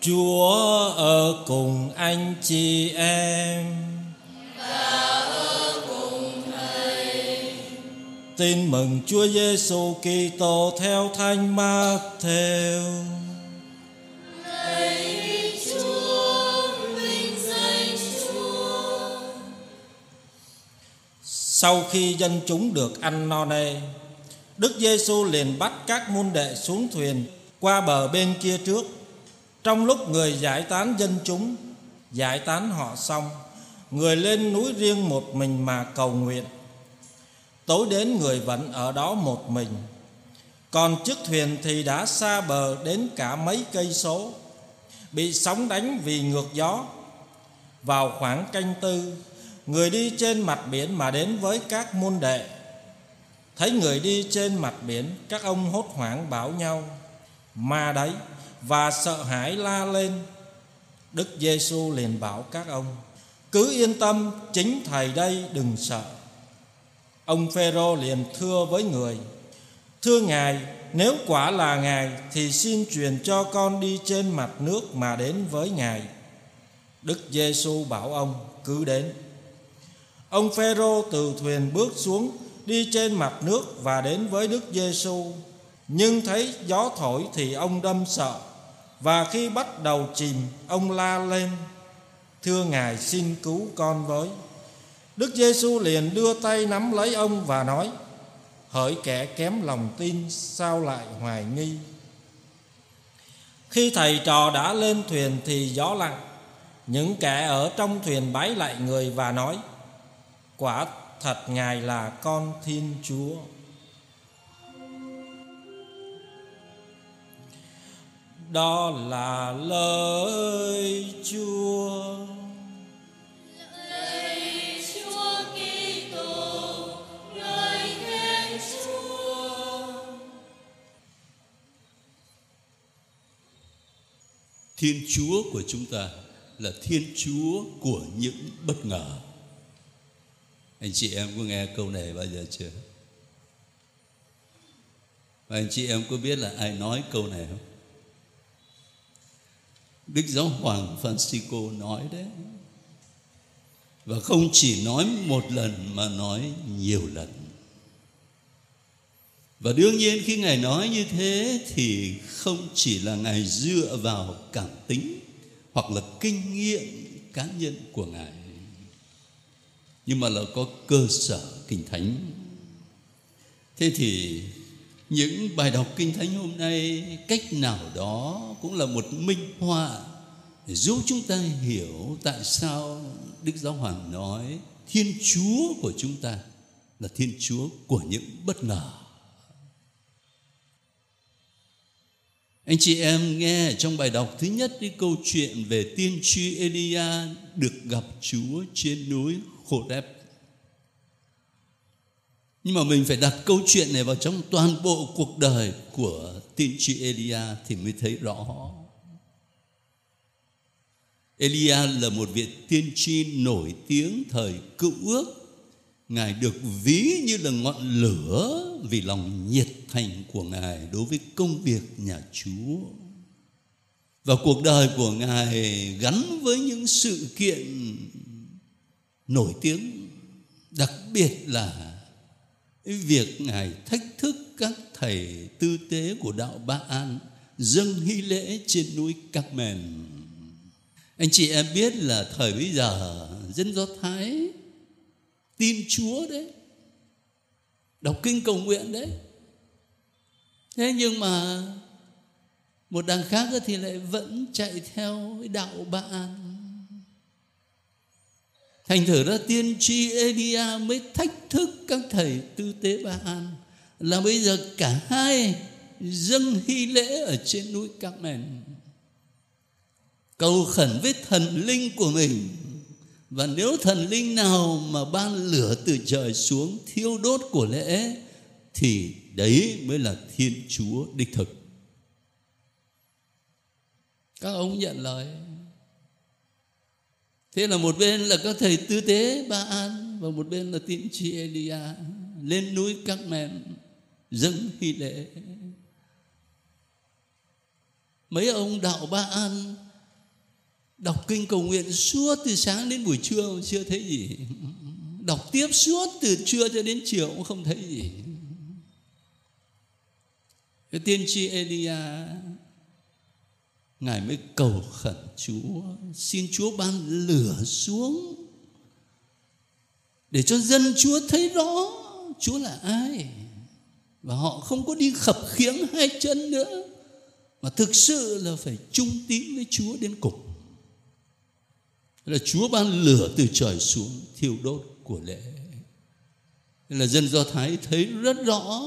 Chúa ở cùng anh chị em ta ở cùng thầy. Tin mừng Chúa Giêsu Kitô theo Thánh Matthew. Sau khi dân chúng được ăn no nê, Đức Giêsu liền bắt các môn đệ xuống thuyền qua bờ bên kia trước. Trong lúc người giải tán dân chúng, giải tán họ xong, người lên núi riêng một mình mà cầu nguyện. Tối đến người vẫn ở đó một mình. Còn chiếc thuyền thì đã xa bờ đến cả mấy cây số Bị sóng đánh vì ngược gió. Vào khoảng canh tư Người đi trên mặt biển mà đến với các môn đệ. Thấy người đi trên mặt biển Các ông hốt hoảng bảo nhau Ma đấy Và sợ hãi la lên Đức Giêsu liền bảo các ông Cứ yên tâm Chính Thầy đây đừng sợ Ông Phêrô liền thưa với người: Thưa ngài, nếu quả là ngài thì xin truyền cho con đi trên mặt nước mà đến với ngài. Đức Giêsu bảo ông cứ đến. Ông Phêrô từ thuyền bước xuống đi trên mặt nước và đến với Đức Giêsu. Nhưng thấy gió thổi thì ông đâm sợ, và khi bắt đầu chìm, ông la lên: Thưa ngài, xin cứu con với. Đức Giêsu liền đưa tay nắm lấy ông và nói: Hỡi kẻ kém lòng tin, sao lại hoài nghi? Khi thầy trò đã lên thuyền thì gió lặng. Những kẻ ở trong thuyền bái lại người và nói, Quả thật Ngài là con Thiên Chúa. Đó là lời Chúa Thiên Chúa của chúng ta là Thiên Chúa của những bất ngờ. Anh chị em có nghe câu này bao giờ chưa? Và anh chị em có biết là ai nói câu này không? Đức Giáo Hoàng Francisco nói đấy. Và không chỉ nói một lần mà nói nhiều lần. Và đương nhiên khi Ngài nói như thế thì không chỉ là Ngài dựa vào cảm tính hoặc là kinh nghiệm cá nhân của Ngài, nhưng mà là có cơ sở kinh thánh. Thế thì những bài đọc kinh thánh hôm nay cách nào đó cũng là một minh họa giúp chúng ta hiểu tại sao Đức Giáo Hoàng nói Thiên Chúa của chúng ta là Thiên Chúa của những bất ngờ. Anh chị em nghe trong bài đọc thứ nhất cái câu chuyện về tiên tri Elia được gặp Chúa trên núi Horeb. Nhưng mà mình phải đặt câu chuyện này vào trong toàn bộ cuộc đời của tiên tri Elia thì mới thấy rõ. Elia là một vị tiên tri nổi tiếng thời cựu ước Ngài được ví như là ngọn lửa vì lòng nhiệt thành của Ngài đối với công việc nhà Chúa. Và cuộc đời của Ngài gắn với những sự kiện nổi tiếng, đặc biệt là việc Ngài thách thức các thầy tư tế của đạo Ba An dâng hy lễ trên núi Các Mền. Anh chị em biết là thời bây giờ dân Do Thái tin Chúa đấy, đọc kinh cầu nguyện đấy thế nhưng mà một đằng khác thì lại vẫn chạy theo đạo ba an thành thử ra tiên tri Elia mới thách thức các thầy tư tế ba an là bây giờ cả hai dâng hy lễ ở trên núi các mền cầu khẩn với thần linh của mình. Và nếu thần linh nào mà ban lửa từ trời xuống thiêu đốt của lễ, thì đấy mới là thiên chúa đích thực. Các ông nhận lời thế là một bên là các thầy tư tế ba an và một bên là tiên tri elia lên núi các mềm dâng hy lễ. Mấy ông đạo ba an đọc kinh cầu nguyện suốt từ sáng đến buổi trưa, chưa thấy gì. Đọc tiếp suốt từ trưa cho đến chiều cũng không thấy gì. Cái tiên tri Elia ngài mới cầu khẩn Chúa, xin Chúa ban lửa xuống để cho dân Chúa thấy rõ Chúa là ai. Và họ không có đi khập khiễng hai chân nữa, mà thực sự là phải trung tín với Chúa đến cùng. Là Chúa ban lửa từ trời xuống, thiêu đốt của lễ. Nên là dân Do Thái thấy rất rõ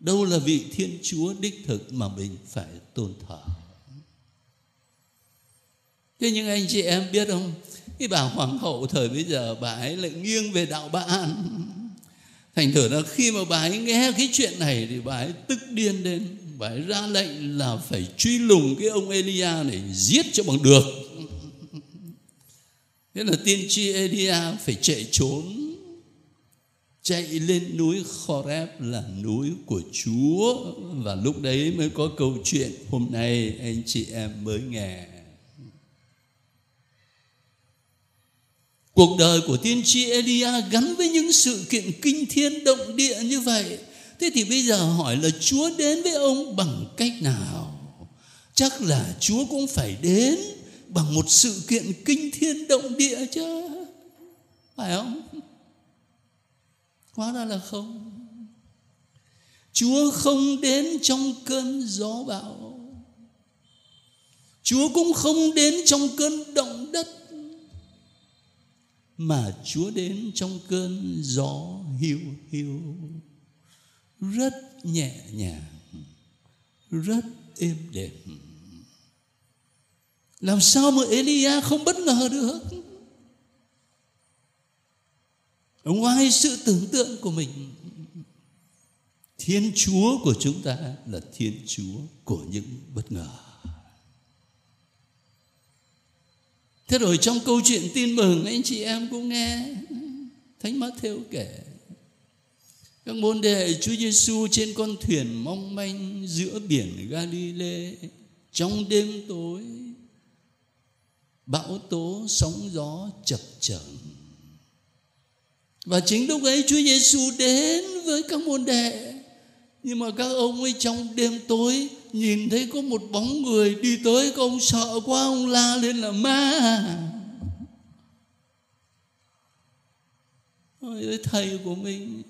đâu là vị Thiên Chúa đích thực mà mình phải tôn thờ. Thế nhưng anh chị em biết không? Cái bà hoàng hậu thời bây giờ bà ấy lại nghiêng về đạo bạn Thành thử là khi mà bà ấy nghe cái chuyện này Thì bà ấy tức điên lên. Bà ấy ra lệnh là phải truy lùng cái ông Elia này, Giết cho bằng được. Thế là tiên tri Elia phải chạy trốn, chạy lên núi Khoreb là núi của Chúa. Và lúc đấy mới có câu chuyện hôm nay anh chị em mới nghe. Cuộc đời của tiên tri Elia gắn với những sự kiện kinh thiên động địa như vậy. Thế thì bây giờ hỏi là Chúa đến với ông bằng cách nào? Chắc là Chúa cũng phải đến bằng một sự kiện kinh thiên động địa chứ. Phải không? Hóa ra là không. Chúa không đến trong cơn gió bão. Chúa cũng không đến trong cơn động đất mà chúa đến trong cơn gió hiu hiu. Rất nhẹ nhàng, rất êm đềm. Làm sao mà Elia không bất ngờ được? Ngoài sự tưởng tượng của mình. Thiên chúa của chúng ta là thiên chúa của những bất ngờ. Thế rồi trong câu chuyện tin mừng, anh chị em cũng nghe thánh Matthew kể. Các môn đệ Chúa Giêsu trên con thuyền mong manh giữa biển Galilee. Trong đêm tối, bão tố sóng gió chập chờn. Và chính lúc ấy Chúa Giêsu đến với các môn đệ nhưng mà các ông ấy trong đêm tối nhìn thấy có một bóng người đi tới, các ông sợ quá, ông la lên là ma! Ôi thầy của mình,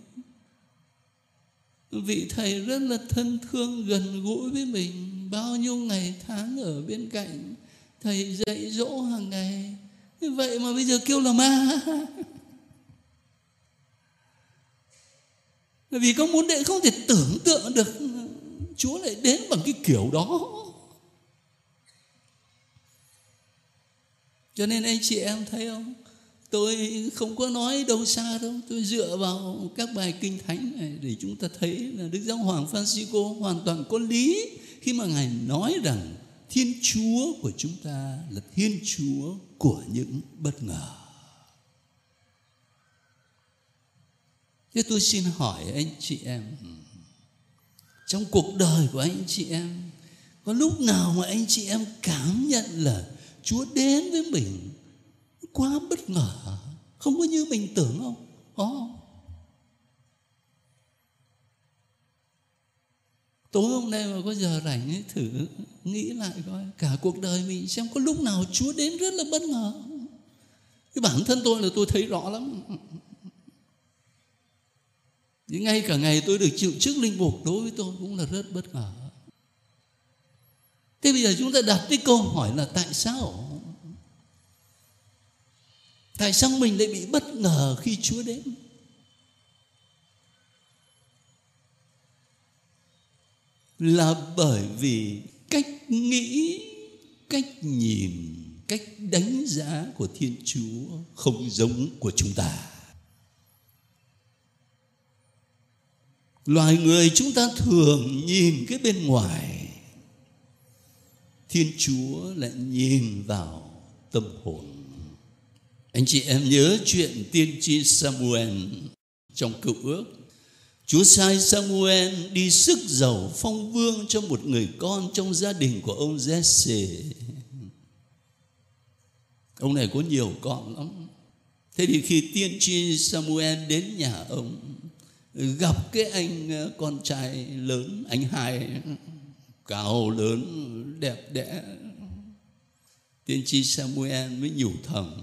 vị thầy rất là thân thương, gần gũi với mình. Bao nhiêu ngày tháng ở bên cạnh, thầy dạy dỗ hàng ngày. Như vậy mà bây giờ kêu là ma! Vì con muốn đệ không thể tưởng tượng được Chúa lại đến bằng cái kiểu đó. Cho nên anh chị em thấy không? Tôi không có nói đâu xa đâu. Tôi dựa vào các bài kinh thánh này Để chúng ta thấy là Đức Giáo Hoàng Francisco hoàn toàn có lý Khi mà Ngài nói rằng Thiên Chúa của chúng ta là Thiên Chúa của những bất ngờ. Thế tôi xin hỏi anh chị em Trong cuộc đời của anh chị em Có lúc nào mà anh chị em cảm nhận là Chúa đến với mình Quá bất ngờ Không có như mình tưởng không? Có không? tối hôm nay mà có giờ rảnh ấy, thử nghĩ lại coi cả cuộc đời mình xem có lúc nào Chúa đến rất là bất ngờ cái bản thân tôi là tôi thấy rõ lắm nhưng ngay cả ngày tôi được chịu chức linh mục đối với tôi cũng là rất bất ngờ. Thế bây giờ chúng ta đặt cái câu hỏi là tại sao? Tại sao mình lại bị bất ngờ khi Chúa đến? Là bởi vì cách nghĩ, cách nhìn, cách đánh giá của thiên chúa không giống của chúng ta. Loài người chúng ta thường nhìn cái bên ngoài. Thiên chúa lại nhìn vào tâm hồn. Anh chị em nhớ chuyện tiên tri samuel trong cựu ước. Chúa sai Samuel đi sức giàu phong vương cho một người con trong gia đình của ông Jesse. ông này có nhiều con lắm. Thế thì khi tiên tri Samuel đến nhà ông gặp cái anh ờ, con trai lớn, anh hai, cao lớn, đẹp đẽ. Tiên tri Samuel mới nhủ thầm,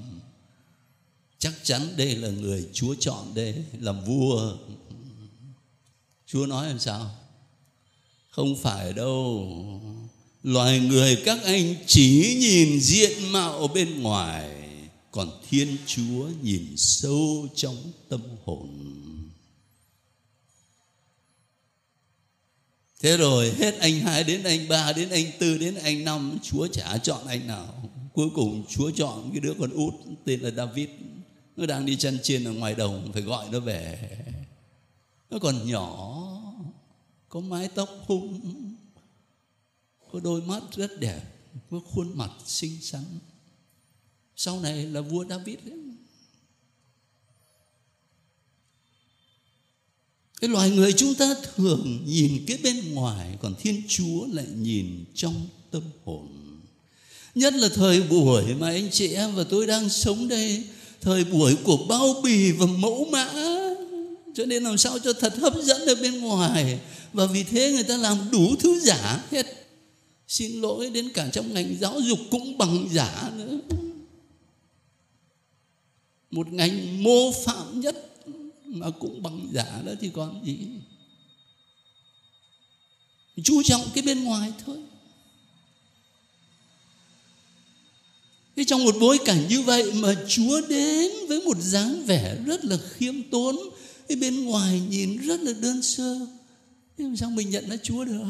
chắc chắn đây là người Chúa chọn đây làm vua. Chúa nói làm sao? Không phải đâu. Loài người các anh chỉ nhìn diện mạo bên ngoài, còn thiên chúa nhìn sâu trong tâm hồn. Thế rồi hết anh hai đến anh ba đến anh tư đến anh năm, chúa chả chọn anh nào. Cuối cùng chúa chọn cái đứa con út tên là david. Nó đang đi chăn chiên ở ngoài đồng, phải gọi nó về. Nó còn nhỏ, có mái tóc hung, có đôi mắt rất đẹp, có khuôn mặt xinh xắn. Sau này là vua David ấy. Cái loài người chúng ta thường nhìn cái bên ngoài, còn thiên chúa lại nhìn trong tâm hồn. Nhất là thời buổi mà anh chị em và tôi đang sống đây, thời buổi của bao bì và mẫu mã. Cho nên làm sao cho thật hấp dẫn ở bên ngoài. Và vì thế người ta làm đủ thứ giả hết. Xin lỗi đến cả trong ngành giáo dục cũng bằng giả nữa. Một ngành mô phạm nhất mà cũng bằng giả đó thì còn gì. Chú trọng cái bên ngoài thôi. Thế trong một bối cảnh như vậy mà Chúa đến với một dáng vẻ rất là khiêm tốn, Cái bên ngoài nhìn rất là đơn sơ. Thế làm sao mình nhận là Chúa được?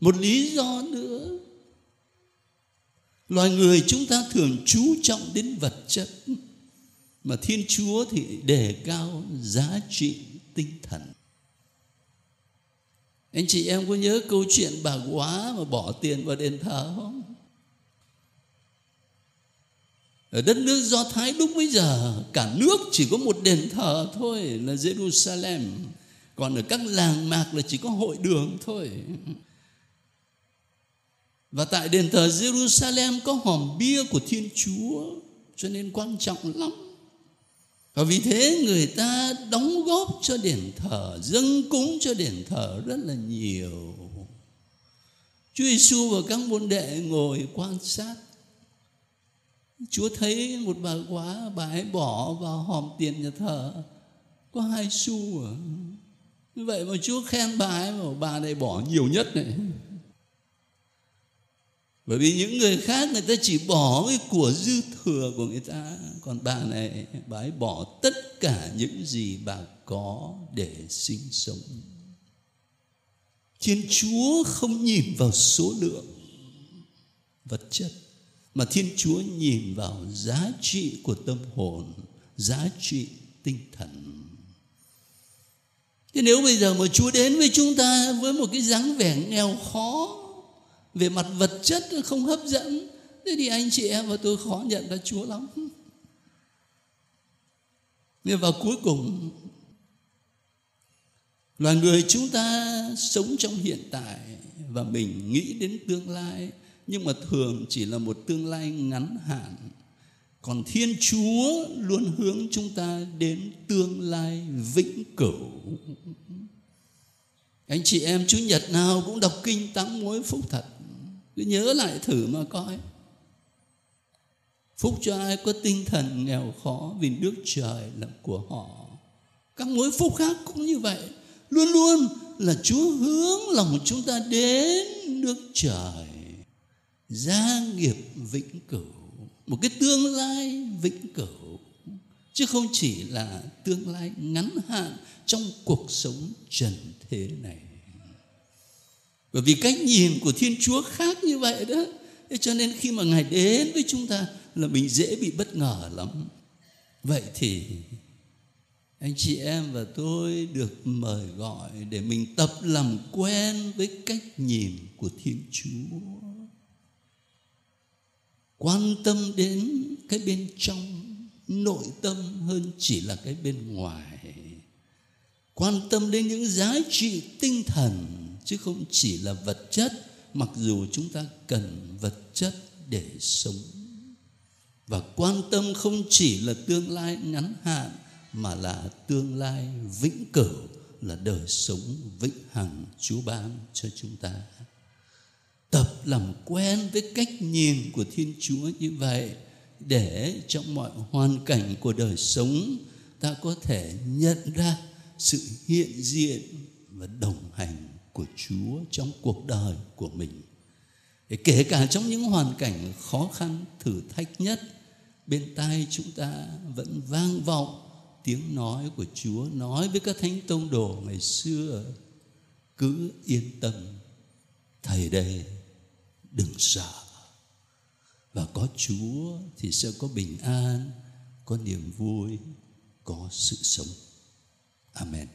Một lý do nữa. Loài người chúng ta thường chú trọng đến vật chất. Mà Thiên Chúa thì đề cao giá trị tinh thần. Anh chị em có nhớ câu chuyện bà quá mà bỏ tiền vào đền thờ không? Ở đất nước Do Thái lúc bây giờ, Cả nước chỉ có một đền thờ thôi Là Jerusalem. Còn ở các làng mạc là chỉ có hội đường thôi. Và tại đền thờ Jerusalem Có hòm bia của Thiên Chúa, Cho nên quan trọng lắm và vì thế người ta đóng góp cho đền thờ, Dâng cúng cho đền thờ rất là nhiều. Chúa Giêsu và các môn đệ ngồi quan sát. Chúa thấy một bà quá, bà ấy bỏ vào hòm tiền nhà thờ. Có hai xu à. Như vậy mà Chúa khen bà ấy mà bà này bỏ nhiều nhất này bởi vì những người khác, người ta chỉ bỏ cái của dư thừa của người ta. Còn bà này, bà ấy bỏ tất cả những gì bà có để sinh sống. Thiên chúa không nhìn vào số lượng vật chất, mà thiên chúa nhìn vào giá trị của tâm hồn, giá trị tinh thần. Thế nếu bây giờ mà chúa đến với chúng ta với một cái dáng vẻ nghèo khó về mặt vật chất không hấp dẫn. Thế thì anh chị em và tôi khó nhận ra chúa lắm. Nhưng vào cuối cùng loài người chúng ta sống trong hiện tại và mình nghĩ đến tương lai, nhưng mà thường chỉ là một tương lai ngắn hạn. Còn thiên chúa luôn hướng chúng ta đến tương lai vĩnh cửu. Anh chị em, chủ nhật nào cũng đọc kinh tám mối phúc thật cứ nhớ lại thử mà coi. Phúc cho ai có tinh thần nghèo khó vì nước trời là của họ. Các mối phúc khác cũng như vậy. Luôn luôn là chúa hướng lòng chúng ta đến nước trời. Gia nghiệp vĩnh cửu. Một cái tương lai vĩnh cửu. Chứ không chỉ là tương lai ngắn hạn trong cuộc sống trần thế này bởi vì cách nhìn của thiên chúa khác như vậy đó. Thế cho nên khi mà ngài đến với chúng ta là mình dễ bị bất ngờ lắm. Vậy thì anh chị em và tôi được mời gọi để mình tập làm quen với cách nhìn của thiên chúa. Quan tâm đến cái bên trong, nội tâm hơn chỉ là cái bên ngoài. Quan tâm đến những giá trị tinh thần chứ không chỉ là vật chất, mặc dù chúng ta cần vật chất để sống và quan tâm không chỉ là tương lai ngắn hạn, mà là tương lai vĩnh cửu, là đời sống vĩnh hằng Chúa ban cho chúng ta. Tập làm quen với cách nhìn của Thiên Chúa như vậy, để trong mọi hoàn cảnh của đời sống, ta có thể nhận ra sự hiện diện và đồng hành của Chúa trong cuộc đời của mình. Để kể cả trong những hoàn cảnh khó khăn, thử thách nhất, bên tai chúng ta vẫn vang vọng tiếng nói của Chúa nói với các thánh tông đồ ngày xưa cứ yên tâm thầy đây đừng sợ. Và có Chúa thì sẽ có bình an có niềm vui có sự sống. Amen.